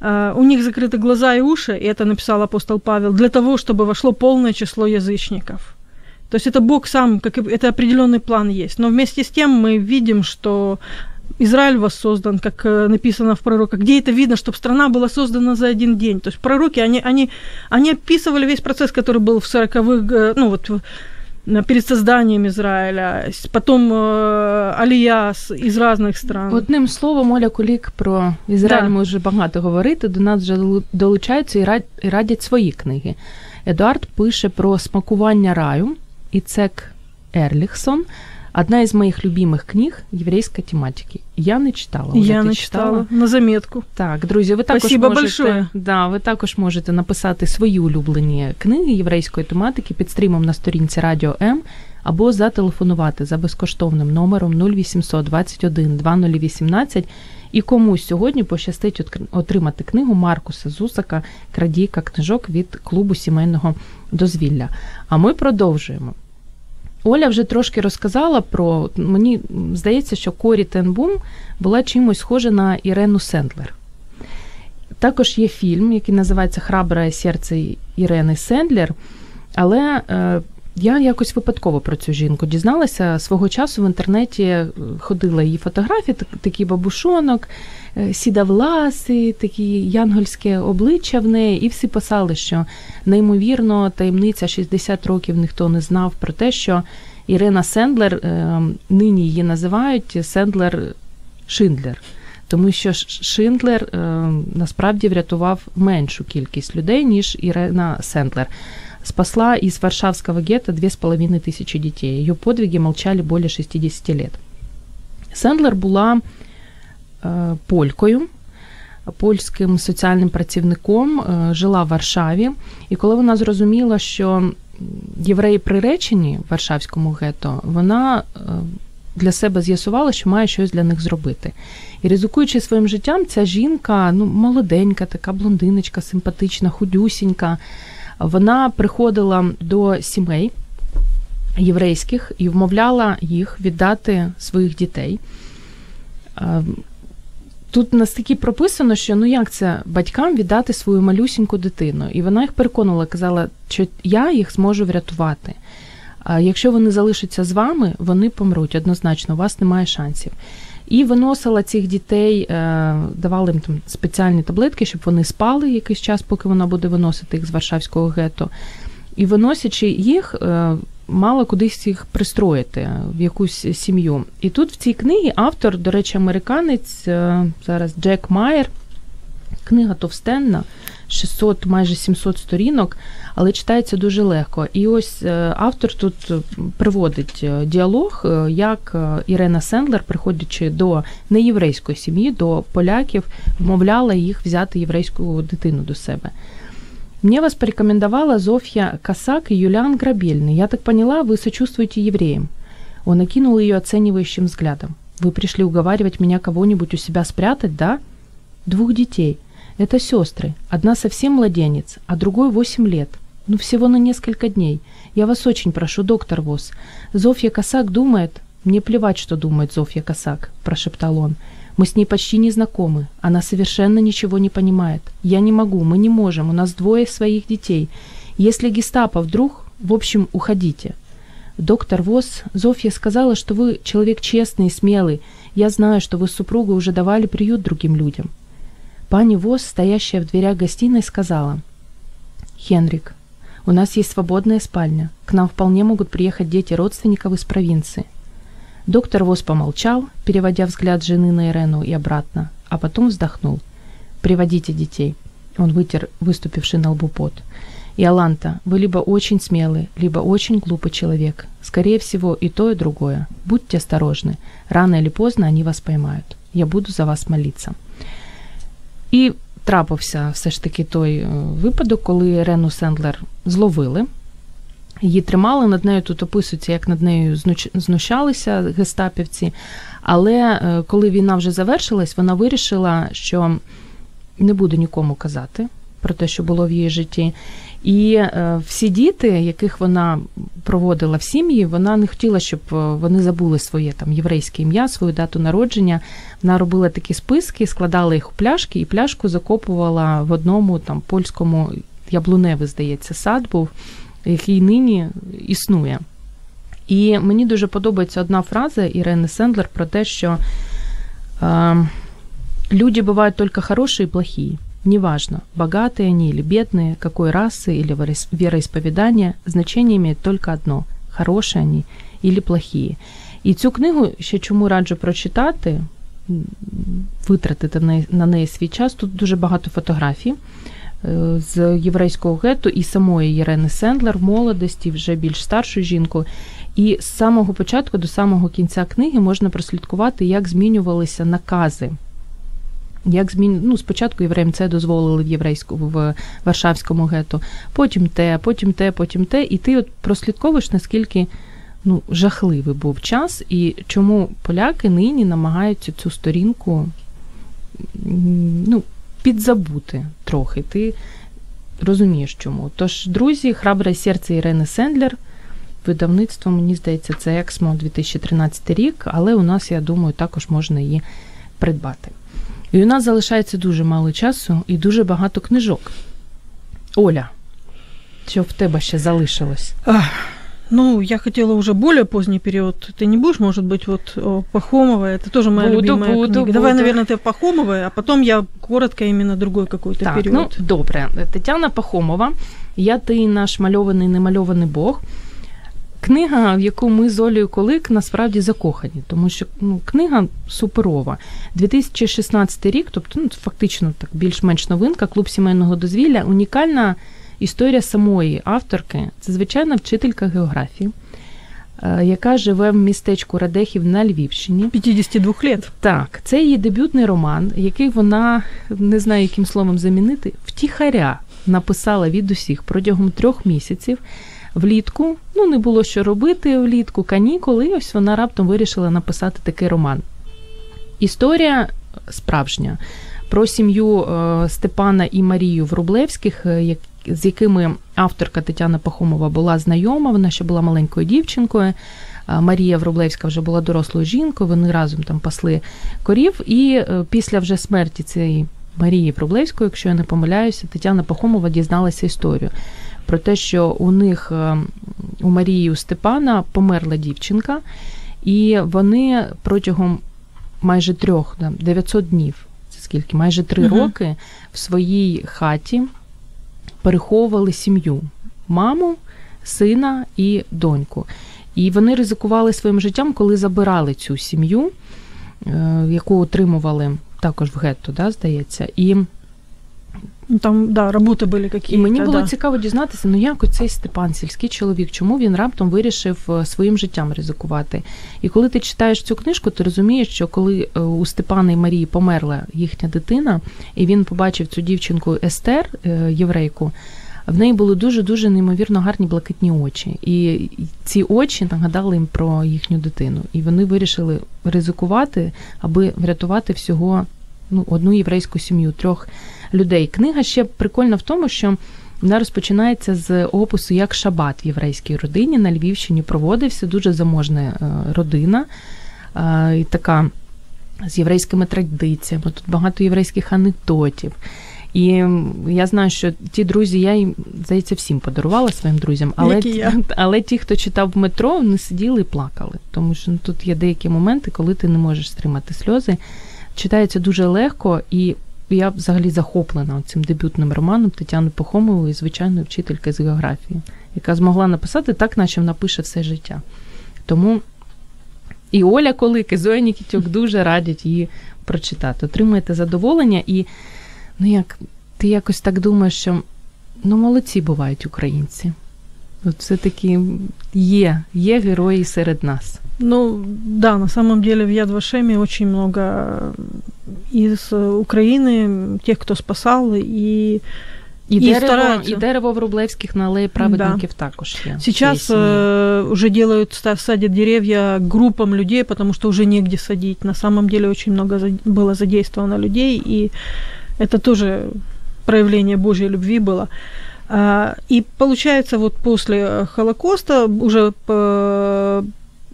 э, у них закрыты глаза и уши, и это написал апостол Павел, для того, чтобы вошло полное число язычников. То есть это Бог сам, как это определенный план есть. Но вместе с тем мы видим, что Израиль воссоздан, как э, написано в пророках. Где это видно, чтобы страна была создана за один день? То есть пророки, они, они, они описывали весь процесс, который был в 40-х, э, ну вот в- на- перед созданием Израиля, с- потом э, Алия с- из разных стран. Одним словом, Оля Кулік про Ізраїль Да. може багато говорити. До нас вже долу- долучаються і рад- і радять свої книги. Едуард пише про смакування раю і Цек Ерліхсон. Одна із моїх любимих книг єврейської тематики. Я не читала. Оля, Я не читала. На заметку. Так, друзі, ви також Спасибо можете, большое. да, ви також можете написати свої улюблені книги єврейської тематики під стрімом на сторінці Радіо М або зателефонувати за безкоштовним номером 0800 21 2018 і комусь сьогодні пощастить отримати книгу Маркуса Зусака Крадійка книжок від клубу сімейного дозвілля. А ми продовжуємо. Оля вже трошки розказала про мені здається, що Корі Тенбум була чимось схожа на Ірену Сендлер. Також є фільм, який називається Храбре серце Ірени Сендлер. Але е, я якось випадково про цю жінку дізналася. Свого часу в інтернеті е, ходила її фотографії, так- такий бабушонок, е, сідавласи, такі янгольське обличчя в неї, і всі писали, що неймовірно таємниця 60 років ніхто не знав про те, що Ірина Сендлер, е, нині її називають Сендлер Шиндлер. Тому що Шиндлер насправді врятував меншу кількість людей, ніж Ірина Сендлер. Спасла из Варшавского гетто две с половиной тысячи детей. Ее подвиги молчали более 60 лет. Сендлер була е, полькою, польським соціальним працівником, е, жила в Варшаві. І коли вона зрозуміла, що євреї приречені в Варшавському гетто, вона е, для себе з'ясувала, що має щось для них зробити. І ризикуючи своїм життям, ця жінка, ну, молоденька, така блондиночка, симпатична, худюсінька, вона приходила до сімей єврейських і вмовляла їх віддати своїх дітей. Е, Тут настільки прописано, що ну як це батькам віддати свою малюсіньку дитину. І вона їх переконувала, казала, що я їх зможу врятувати. Якщо вони залишаться з вами, вони помруть однозначно, у вас немає шансів. І виносила цих дітей, е, давали їм там спеціальні таблетки, щоб вони спали якийсь час, поки вона буде виносити їх з Варшавського гетто. І виносячи їх, е, мала кудись їх пристроїти в якусь сім'ю. І тут в цій книгі автор, до речі, американець, е, зараз Джек Майер, книга товстенна, 600, майже 700 сторінок, але читається дуже легко. І ось е, автор тут е, приводить е, діалог, е, як е, Ірена Сендлер, приходячи до неєврейської сім'ї, до поляків, вмовляла їх взяти єврейську дитину до себе. Мне вас порекомендовала Зофья Косак и Юлиан Грабельный. Я так поняла, вы сочувствуете евреям. Он окинул ее оценивающим взглядом. Вы пришли уговаривать меня кого-нибудь у себя спрятать, да? Двух детей. Это сестры. Одна совсем младенец, а другой восемь лет. Ну, всего на несколько дней. Я вас очень прошу, доктор Вос. Зофья Косак думает... Мне плевать, что думает Зофья Косак, прошептал он. Мы с ней почти не знакомы. Она совершенно ничего не понимает. Я не могу, мы не можем. У нас двое своих детей. Если гестапо вдруг... В общем, уходите. Доктор Вос, Зофья сказала, что вы человек честный и смелый. Я знаю, что вы с супругой уже давали приют другим людям. Пани Вос, стоящая в дверях гостиной, сказала. Хенрик, у нас есть свободная спальня. К нам вполне могут приехать дети родственников из провинции. Доктор Вос помолчал, переводя взгляд жены на Ирену и обратно, а потом вздохнул. «Приводите детей». Он вытер выступивший на лбу пот. «Иоланта, вы либо очень смелый, либо очень глупый человек. Скорее всего, и то, и другое. Будьте осторожны. Рано или поздно они вас поймают. Я буду за вас молиться». І трапився все ж таки той е, випадок, коли Рену Сендлер зловили. Її тримали, над нею тут описується, як над нею знущалися гестапівці. Але е, коли війна вже завершилась, вона вирішила, що не буде нікому казати про те, що було в її житті. І е, всі діти, яких вона проводила в сім'ї, вона не хотіла, щоб е, вони забули своє там єврейське ім'я, свою дату народження. Вона робила такі списки, складала їх у пляшки, і пляшку закопувала в одному там польському яблуневий, здається, сад був, який нині існує. І мені дуже подобається одна фраза Ірени Сендлер про те, що э, люди бывают только хорошие и плохие. Неважно, богатые они или бедные, какой расы или вероисповедания, значение имеет только одно – хорошие они или плохие. І цю книгу ще чому раджу прочитати, витратити на неї свій час. Тут дуже багато фотографій з єврейського гету і самої Єрени Сендлер в молодості, вже більш старшою жінкою. І з самого початку до самого кінця книги можна прослідкувати, як змінювалися накази. Як змін... ну, Спочатку євреям це дозволили в єврейську в Варшавському гету, потім те, потім те, потім те. І ти от прослідковуєш, наскільки ну, жахливий був час, і чому поляки нині намагаються цю сторінку ну, підзабути трохи. Ти розумієш чому. Тож, друзі, храбре серце Ірени Сендлер. Видавництво, мені здається, це Ексмо 2013 рік, але у нас, я думаю, також можна її придбати. І у нас залишається дуже мало часу і дуже багато книжок. Оля, що в тебе ще залишилось? Ну, я хотела уже более поздний период. Ты не будешь, может быть, вот Пахомова, это тоже моя буду, любимая буду, книга. Буду. Давай, наверное, ты Пахомова, а потом я коротко именно другой какой-то так, период. Ну, добре. Тетяна Пахомова, Я ти наш мальований, немальований Бог. Книга, в яку ми з Олею Колик насправді закохані, тому що ну, книга суперова. 2016 рік, тобто ну, фактично так більш-менш новинка, клуб сімейного дозвілля, унікальна історія самої авторки. Це звичайна вчителька географії, е, яка живе в містечку Радехів на Львівщині. 52 лет. Так, це її дебютний роман, який вона не знаю, яким словом замінити, втіхаря написала від усіх протягом трьох місяців влітку. Ну, не було що робити влітку, канікули, і ось вона раптом вирішила написати такий роман. Історія справжня про сім'ю е, Степана і Марію Врублевських, е, з якими авторка Тетяна Пахомова була знайома, вона ще була маленькою дівчинкою. Е, Марія Врублевська вже була дорослою жінкою, вони разом там пасли корів. І після вже смерті цієї Марії Врублевської, якщо я не помиляюся, Тетяна Пахомова дізналася історію про те, що у них е, у Марії у Степана померла дівчинка, і вони протягом майже трьох 900 днів, це скільки, майже три угу. роки в своїй хаті переховували сім'ю, маму, сина і доньку. І вони ризикували своїм життям, коли забирали цю сім'ю, е, яку отримували також в гетто, да, здається. І там, да, роботи були якісь. І мені було да. цікаво дізнатися, ну як оцей Степан, сільський чоловік, чому він раптом вирішив е, своїм життям ризикувати. І коли ти читаєш цю книжку, ти розумієш, що коли е, у Степана і Марії померла їхня дитина, і він побачив цю дівчинку Естер, е, єврейку, в неї були дуже-дуже неймовірно гарні блакитні очі. І ці очі нагадали їм про їхню дитину. І вони вирішили ризикувати, аби врятувати всього ну, одну єврейську сім'ю, трьох людей. Книга ще прикольна в тому, що вона розпочинається з опису, як шабат в єврейській родині на Львівщині проводився. Дуже заможна е, родина і така з єврейськими традиціями. Тут багато єврейських анекдотів. І я знаю, що ті друзі, я їм здається, всім подарувала своїм друзям, але але ті, хто читав в метро, вони сиділи і плакали. Тому що ну, тут є деякі моменти, коли ти не можеш стримати сльози. Читається дуже легко, і я взагалі захоплена цим дебютним романом Тетяни Похомової, звичайної вчительки з географії, яка змогла написати так, наче напише все життя. Тому і Оля Колик, і Зоя Нікітюк дуже радять її прочитати. Отримуєте задоволення, і ну як ти якось так думаєш, що ну молодці бувають українці. От все-таки є, є герої серед нас. Ну, да, на самом деле в Яд Вашеме очень много из Украины, тех, кто спасал, и і, і дерево, і дерево в Рублевських на алеї праведників да. також є. Сейчас э, уже делают, садят деревья группам людей, потому что уже негде садить. На самом деле очень много было задействовано людей, и это тоже проявление Божьей любви было. А, И получается, вот после Холокоста уже э,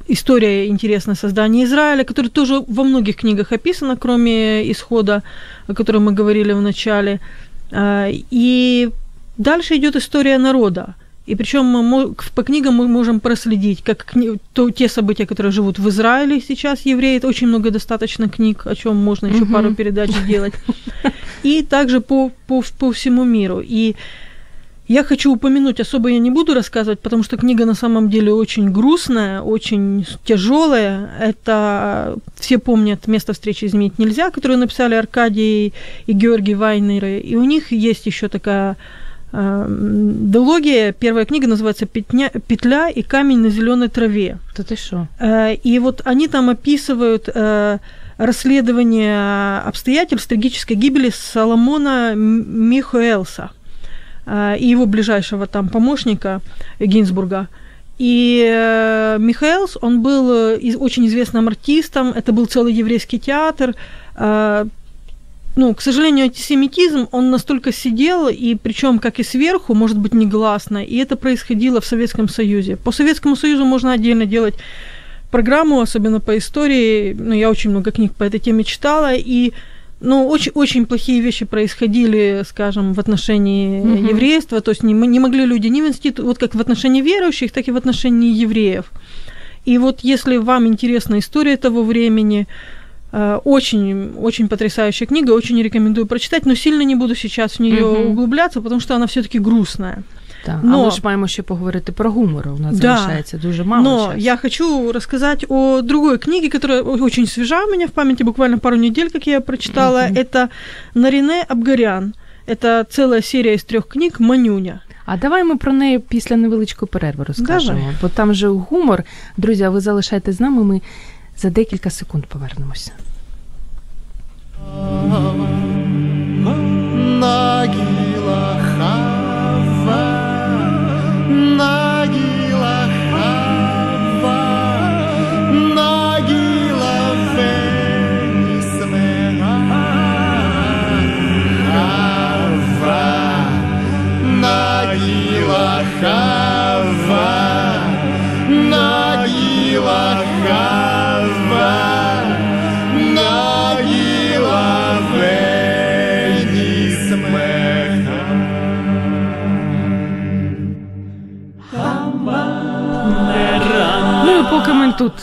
история интересная создания Израиля, которая тоже во многих книгах описана, кроме исхода, о котором мы говорили в начале. А, И дальше идет история народа. И причем по книгам мы можем проследить, как то, те события, которые живут в Израиле сейчас, евреи, это очень много достаточно книг, о чем можно еще Мгм. пару передач сделать. И также по, по, по всему миру. И я хочу упомянуть, особо я не буду рассказывать, потому что книга на самом деле очень грустная, очень тяжелая. Это все помнят «Место встречи изменить нельзя», которую написали Аркадий и Георгий Вайнеры. И у них есть еще такая э, дология. Первая книга называется «Петня, «Петля и камень на зеленой траве». То ти що? Э, И вот они там описывают э, расследование обстоятельств трагической гибели Соломона Михуэлса и его ближайшего там помощника Гинзбурга. И э, Михаэлс, он был э, очень известным артистом, это был целый еврейский театр. Э, ну, к сожалению, антисемитизм, он настолько сидел, и причем как и сверху, может быть, негласно, и это происходило в Советском Союзе. По Советскому Союзу можно отдельно делать программу, особенно по истории. Ну, я очень много книг по этой теме читала, и ну, очень, очень плохие вещи происходили, скажем, в отношении Мгм. еврейства. То есть не, не могли люди ни в институт, вот как в отношении верующих, так и в отношении евреев. И вот если вам интересна история того времени, э, очень, очень потрясающая книга, очень рекомендую прочитать, но сильно не буду сейчас в нее Мгм. углубляться, потому что она все-таки грустная. Так. Но- А ми ж маємо ще поговорити про гумор. У нас Да. залишається дуже мало Но часу. я хочу рассказать о другой книге, которая о- очень свежа у меня в памяти, буквально пару недель, как я ее прочитала. Мгм. Это Нарине Абгарян. Это целая серия из трех книг «Манюня». А давай ми про неї після невеличкої перерви розкажемо. Давай. Бо там же гумор. Друзі, а ви залишайтесь з нами, ми за декілька секунд повернемося. Нагила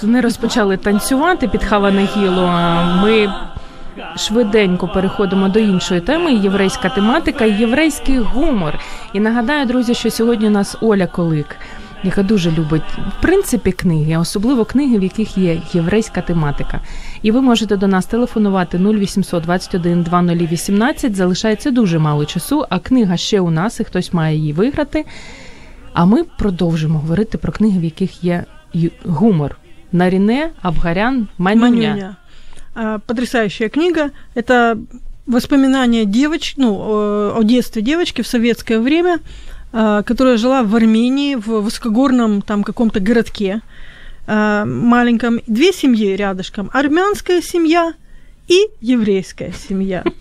не розпочали танцювати під Хава Нагіло, ми швиденько переходимо до іншої теми єврейська тематика, єврейський гумор. І нагадаю, друзі, що сьогодні у нас Оля Колик. Яка дуже любить в принципі книги, особливо книги, в яких є єврейська тематика. І ви можете до нас телефонувати 0800 21 2018. Залишається дуже мало часу, а книга ще у нас, і хтось має її виграти. А ми продовжимо говорити про книги, в яких є гумор. Наріне, Абгарян, Манюня. «Манюня». А, Потрясающая книга. Это воспоминания девочки, ну, о детстве девочки в советское время, а, которая жила в Армении, в высокогорном там каком-то городке а, маленьком. Две семьи рядышком. Армянская семья и еврейская семья.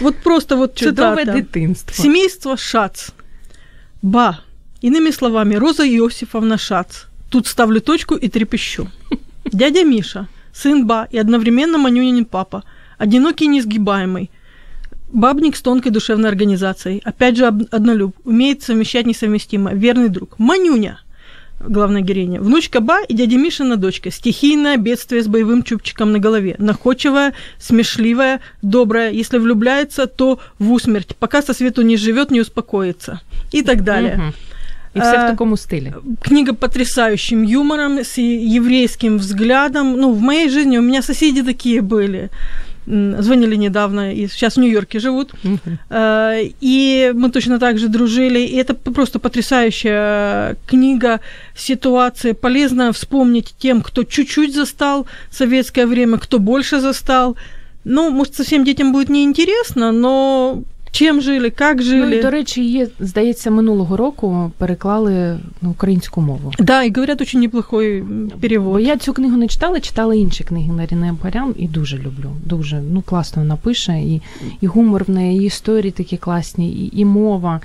Вот просто вот цитата. дитинство. Семейство Шац. Ба. Иными словами, Роза Иосифовна Шац. Тут ставлю точку и трепещу. Дядя Миша, сын Ба и одновременно Манюнин папа, одинокий и несгибаемый, бабник с тонкой душевной организацией, опять же однолюб, умеет совмещать несовместимо, верный друг. Манюня, главная героиня, внучка Ба и дядя Мишина дочка, стихийное бедствие с боевым чубчиком на голове, находчивая, смешливая, добрая, если влюбляется, то в усмерть, пока со свету не живет, не успокоится. И так далее. Мгм. І все в А, такому стилі. Книга потрясающим юмором, с еврейским взглядом. Ну, в моей жизни у меня соседи такие были. Звонили недавно, и сейчас в Нью-Йорке живут. Э, И мы точно так же дружили. И это просто потрясающая книга, ситуация. Полезно вспомнить тем, кто чуть-чуть застал советское время, кто больше застал. Ну, может, совсем детям будет неинтересно, но чем жили, как жили. Ну, і, до речі, її, здається, минулого року переклали на українську мову. Да, и говорят, очень неплохой м, перевод. Бо я цю книгу не читала, читала інші книги Наріне Абгарян і дуже люблю. Дуже ну класно вона пише, і, і гумор в неї, і історії такі класні, і, і мова.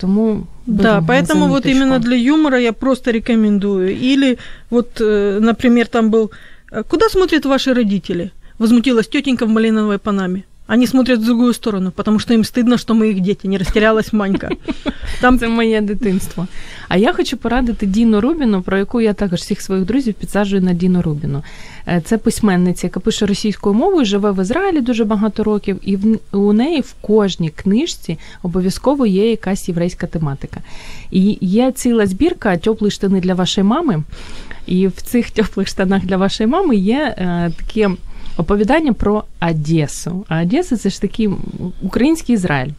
Тому Да, беремо на поэтому вот заміточку. именно для юмора я просто рекомендую. Или вот, э, например, там был э, «Куда смотрят ваши родители?» Возмутилась тетенька в малиновой панаме. Они смотрят в другую сторону, потому что им стыдно, что мы их дети, не растерялась Манька. Там Це моє дитинство. А я хочу порадити Діну Рубіну, про яку я також всіх своїх друзів підсаджую на Діну Рубіну. Е, Це письменниця, яка пише російською мовою, живе в Ізраїлі дуже багато років, і у неї в кожній книжці обов'язково є якась єврейська тематика. І є ціла збірка теплі штани для вашої мами. І в цих теплих штанах для вашої мами є е, таке оповідання про Одесу. А Одеса це ж такий український Ізраїль.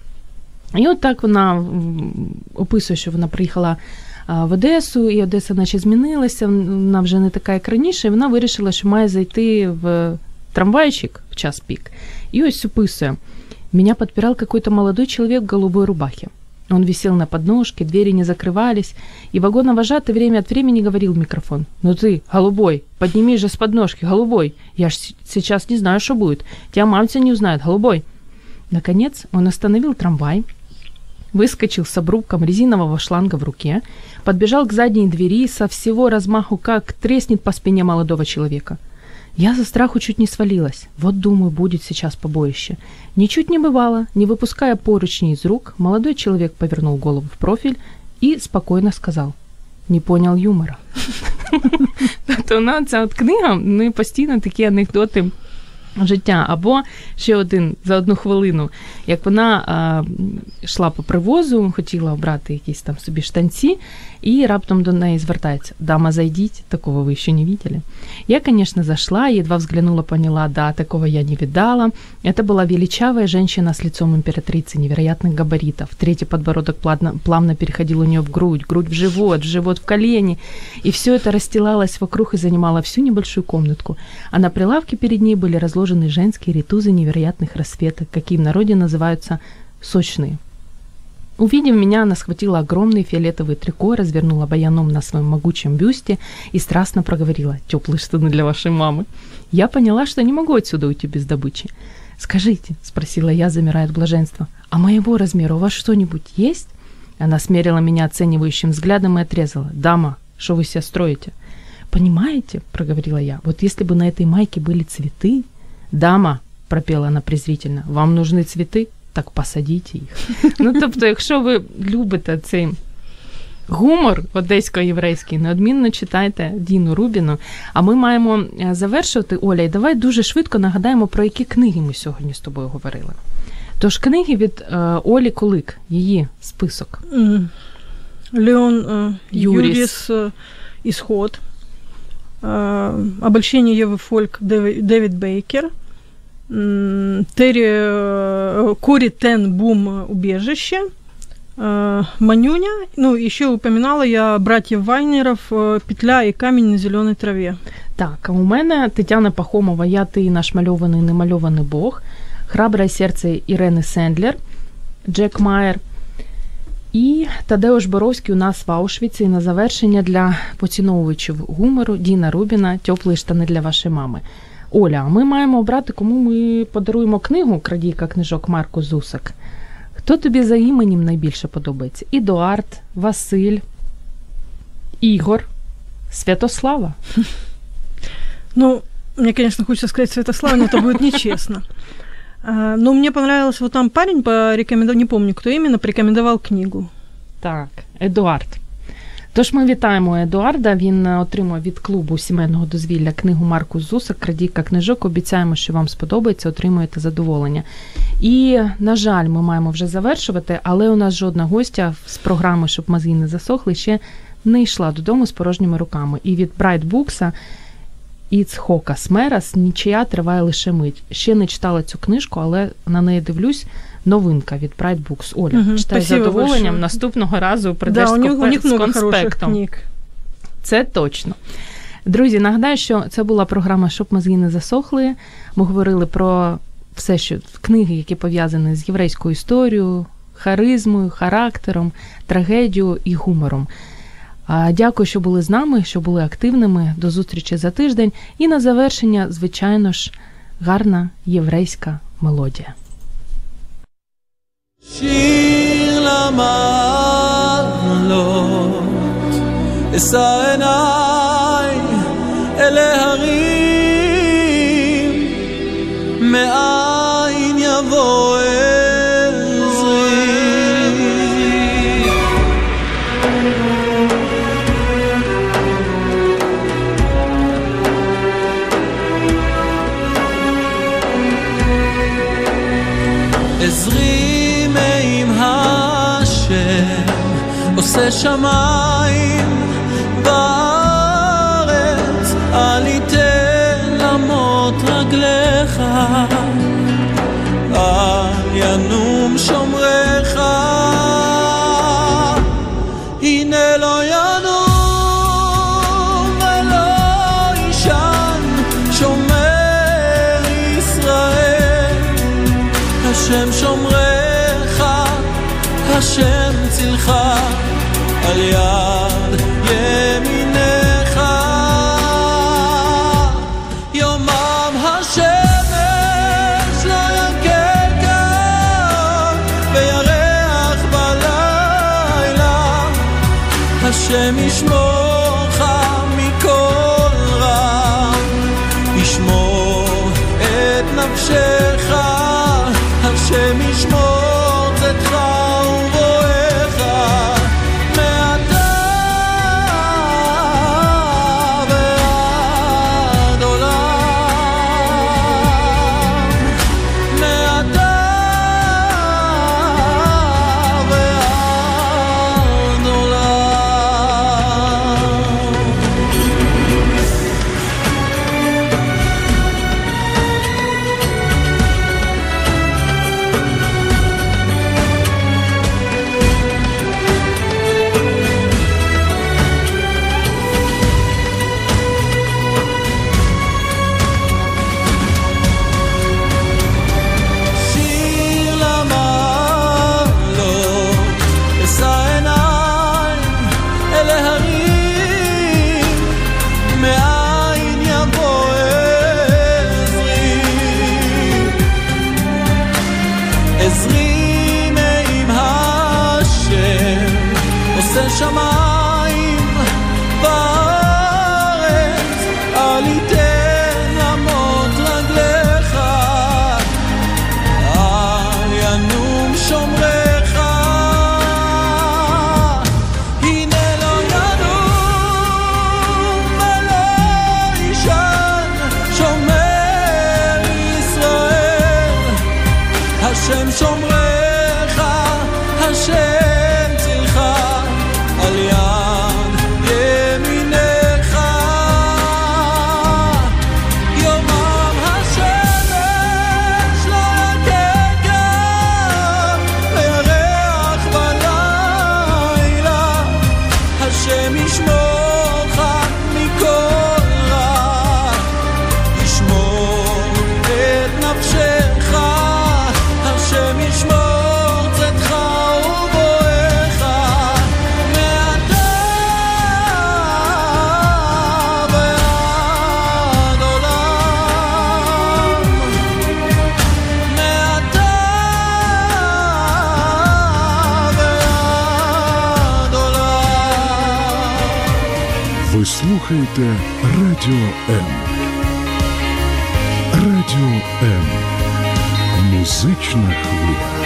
І от так вона м, описує, що вона приїхала а, в Одесу, і Одеса наче змінилася, вона вже не така, як раніше, і вона вирішила, що має зайти в трамвайчик в час пік. І ось описує. Меня подпирал какой-то молодой человек в голубой рубахе. Он висел на подножке, двери не закрывались, и вагоновожатый время от времени говорил в микрофон. «Ну ты, голубой, поднимись же с подножки, голубой! Я ж сейчас не знаю, что будет. Тебя мамся не узнает, голубой!» Наконец он остановил трамвай, выскочил с обрубком резинового шланга в руке, подбежал к задней двери со всего размаху как треснет по спине молодого человека. Я за страху чуть не свалилась. Вот, думаю, будет сейчас побоище. Ничуть не бывало. Не выпуская поручни из рук, молодой человек повернул голову в профиль и спокойно сказал. Не понял юмора. Тобто вона ця от книга, ну і постійно такі анекдоти життя. Або ще один за одну хвилину, як вона йшла по привозу, хотіла обрати якісь там собі штанці, і раптом до неї звертається: Дама, зайдіть, такого ви ще не видели. Я, конечно, зашла, едва взглянула, поняла, да, такого я не видала. Это была величавая женщина с лицом императрицы невероятных габаритов. Третий подбородок плавно, плавно переходил у нее в грудь, грудь в живот, в живот в колени. И все это расстилалось вокруг и занимало всю небольшую комнатку. А на прилавке перед ней были разложены женские ритузы невероятных расцветок, какие в народе называются сочные. Увидев меня, она схватила огромный фиолетовый трико, развернула баяном на своем могучем бюсте и страстно проговорила «Теплые штаны для вашей мамы». Я поняла, что не могу отсюда уйти без добычи. «Скажите», — спросила я, замирая от блаженства, «а моего размера у вас что-нибудь есть?» Она смерила меня оценивающим взглядом и отрезала. «Дама, что вы себя строите?» «Понимаете», — проговорила я, «вот если бы на этой майке были цветы...» «Дама», — пропела она презрительно, «вам нужны цветы? Так посадіть їх. Ну, тобто, якщо ви любите цей гумор одесько-єврейський, неодмінно читайте Діну Рубіну. А ми маємо е, завершувати, Оля, і давай дуже швидко нагадаємо, про які книги ми сьогодні з тобою говорили. Тож книги від е, Олі Кулик, її список. м, Леон э, Юрис. Юрис, э, Исход, э, Обольщение Евы Фольк, Дэви- Дэвид Бейкер, м, Терри э, Кори Тен Бум э, Убежище, э, Манюня, ну, еще упоминала я братьев Вайнеров э, «Петля и камень на зеленой траве». Так, а у мене Тетяна Пахомова, я ти наш мальований, немальований Бог, Храбре серце Ірени Сендлер, Джек Майер. І Тадеуш Боровський у нас в Аушвіці. І на завершення для поціновувачів гумору Діна Рубіна Теплі штани для вашої мами. Оля, а ми маємо обрати, кому ми подаруємо книгу Крадійка книжок Марку Зусак. Хто тобі за іменем найбільше подобається? Ідуард, Василь, Ігор, Святослава. Ну, мне, конечно, хочется сказать Святослав, но это будет нечестно. А, Но мне понравилось, вот там парень порекомендовал, не помню, кто именно, порекомендовал книгу. Так, Едуард. Тож ми вітаємо Едуарда. Він е, отримав від клубу сімейного дозвілля книгу Марку Зуса Крадійка книжок. Обіцяємо, що вам сподобається, отримуєте задоволення. І, на жаль, ми маємо вже завершувати, але у нас жодна гостя з програми, щоб мозги не засохли, ще не йшла додому з порожніми руками. І від Books Іцхока Смерас нічия триває лише мить. Ще не читала цю книжку, але на неї дивлюсь. Новинка від Bright Books. Оля, Мгм, читай з задоволенням. большое. Наступного разу прийдеш да, у з, них, у них з конспектом. книг. Це точно. Друзі, нагадаю, що це була програма Щоб мозги не засохли. Ми говорили про все, що книги, які пов'язані з єврейською історією, харизмою, характером, трагедією і гумором. Дякую, що були з нами, що були активними. До зустрічі за тиждень. І на завершення, звичайно ж, гарна єврейська мелодія. שיר למעלות, אשא עיניי Это Радио М. Радіо М. Музична хвиля.